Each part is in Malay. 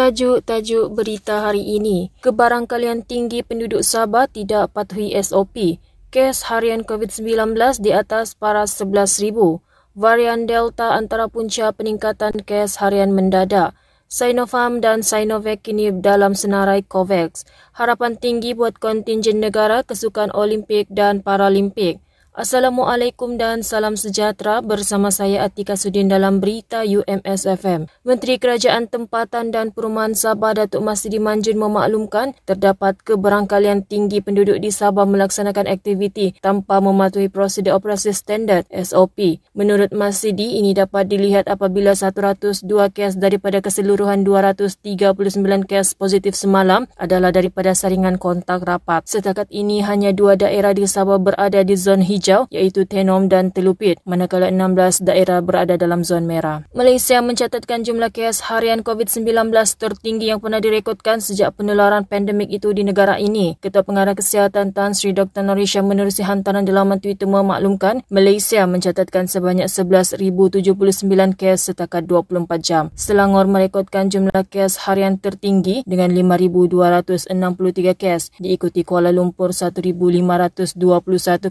Tajuk-tajuk berita hari ini, kebarangkalian tinggi penduduk Sabah tidak patuhi SOP. Kes harian COVID-19 di atas paras 11,000. Varian Delta antara punca peningkatan kes harian mendadak. Sinopharm dan Sinovac kini dalam senarai COVAX. Harapan tinggi buat kontingen negara kesukan Olimpik dan Paralimpik. Assalamualaikum dan salam sejahtera bersama saya Atika Sudin dalam berita UMS FM. Menteri Kerajaan Tempatan dan Perumahan Sabah Datuk Masidi Manjun memaklumkan terdapat keberangkalian tinggi penduduk di Sabah melaksanakan aktiviti tanpa mematuhi prosedur operasi standard SOP. Menurut Masidi, ini dapat dilihat apabila 102 kes daripada keseluruhan 239 kes positif semalam adalah daripada saringan kontak rapat. Setakat ini hanya dua daerah di Sabah berada di zon hijau hijau iaitu Tenom dan Telupit manakala 16 daerah berada dalam zon merah. Malaysia mencatatkan jumlah kes harian COVID-19 tertinggi yang pernah direkodkan sejak penularan pandemik itu di negara ini. Ketua Pengarah Kesihatan Tan Sri Dr. Norisha menerusi hantaran di laman Twitter memaklumkan Malaysia mencatatkan sebanyak 11,079 kes setakat 24 jam. Selangor merekodkan jumlah kes harian tertinggi dengan 5,263 kes diikuti Kuala Lumpur 1,521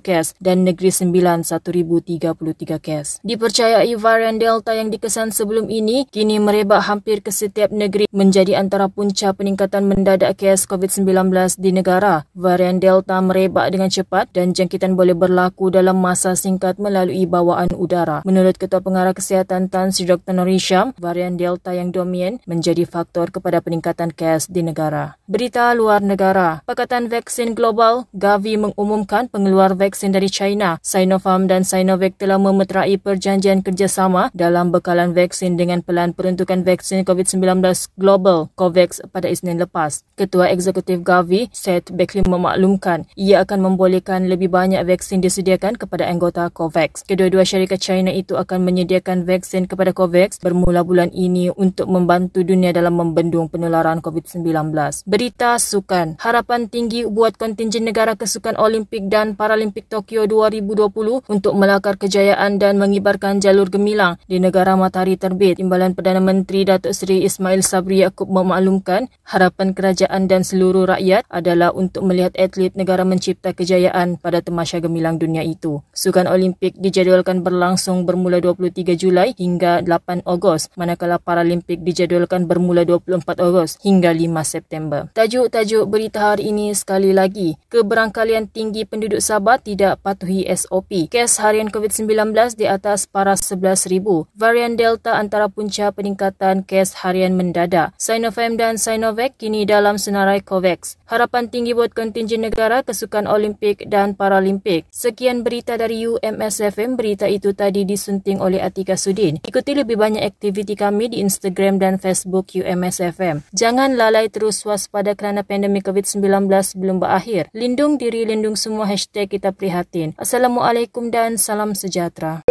kes dan Negeri Sembilan 1,033 kes. Dipercayai varian Delta yang dikesan sebelum ini kini merebak hampir ke setiap negeri menjadi antara punca peningkatan mendadak kes COVID-19 di negara. Varian Delta merebak dengan cepat dan jangkitan boleh berlaku dalam masa singkat melalui bawaan udara. Menurut Ketua Pengarah Kesihatan Tan Sri Dr. Norisham, varian Delta yang dominan menjadi faktor kepada peningkatan kes di negara. Berita luar negara. Pakatan Vaksin Global, Gavi mengumumkan pengeluar vaksin dari China China, Sinopharm dan Sinovac telah memeterai perjanjian kerjasama dalam bekalan vaksin dengan pelan peruntukan vaksin COVID-19 global COVAX pada Isnin lepas. Ketua Eksekutif Gavi, Seth Beckley memaklumkan ia akan membolehkan lebih banyak vaksin disediakan kepada anggota COVAX. Kedua-dua syarikat China itu akan menyediakan vaksin kepada COVAX bermula bulan ini untuk membantu dunia dalam membendung penularan COVID-19. Berita sukan. Harapan tinggi buat kontingen negara kesukan Olimpik dan Paralimpik Tokyo 2020 untuk melakar kejayaan dan mengibarkan jalur gemilang di negara matahari terbit. Timbalan Perdana Menteri Datuk Seri Ismail Sabri Yaakob memaklumkan harapan kerajaan dan seluruh rakyat adalah untuk melihat atlet negara mencipta kejayaan pada temasya gemilang dunia itu. Sukan Olimpik dijadualkan berlangsung bermula 23 Julai hingga 8 Ogos, manakala Paralimpik dijadualkan bermula 24 Ogos hingga 5 September. Tajuk-tajuk berita hari ini sekali lagi, keberangkalian tinggi penduduk Sabah tidak patut mematuhi SOP. Kes harian COVID-19 di atas paras 11,000. Varian Delta antara punca peningkatan kes harian mendadak. Sinopharm dan Sinovac kini dalam senarai COVAX. Harapan tinggi buat kontingen negara kesukan Olimpik dan Paralimpik. Sekian berita dari UMSFM. Berita itu tadi disunting oleh Atika Sudin. Ikuti lebih banyak aktiviti kami di Instagram dan Facebook UMSFM. Jangan lalai terus waspada kerana pandemik COVID-19 belum berakhir. Lindung diri, lindung semua hashtag kita prihatin. Assalamualaikum dan salam sejahtera.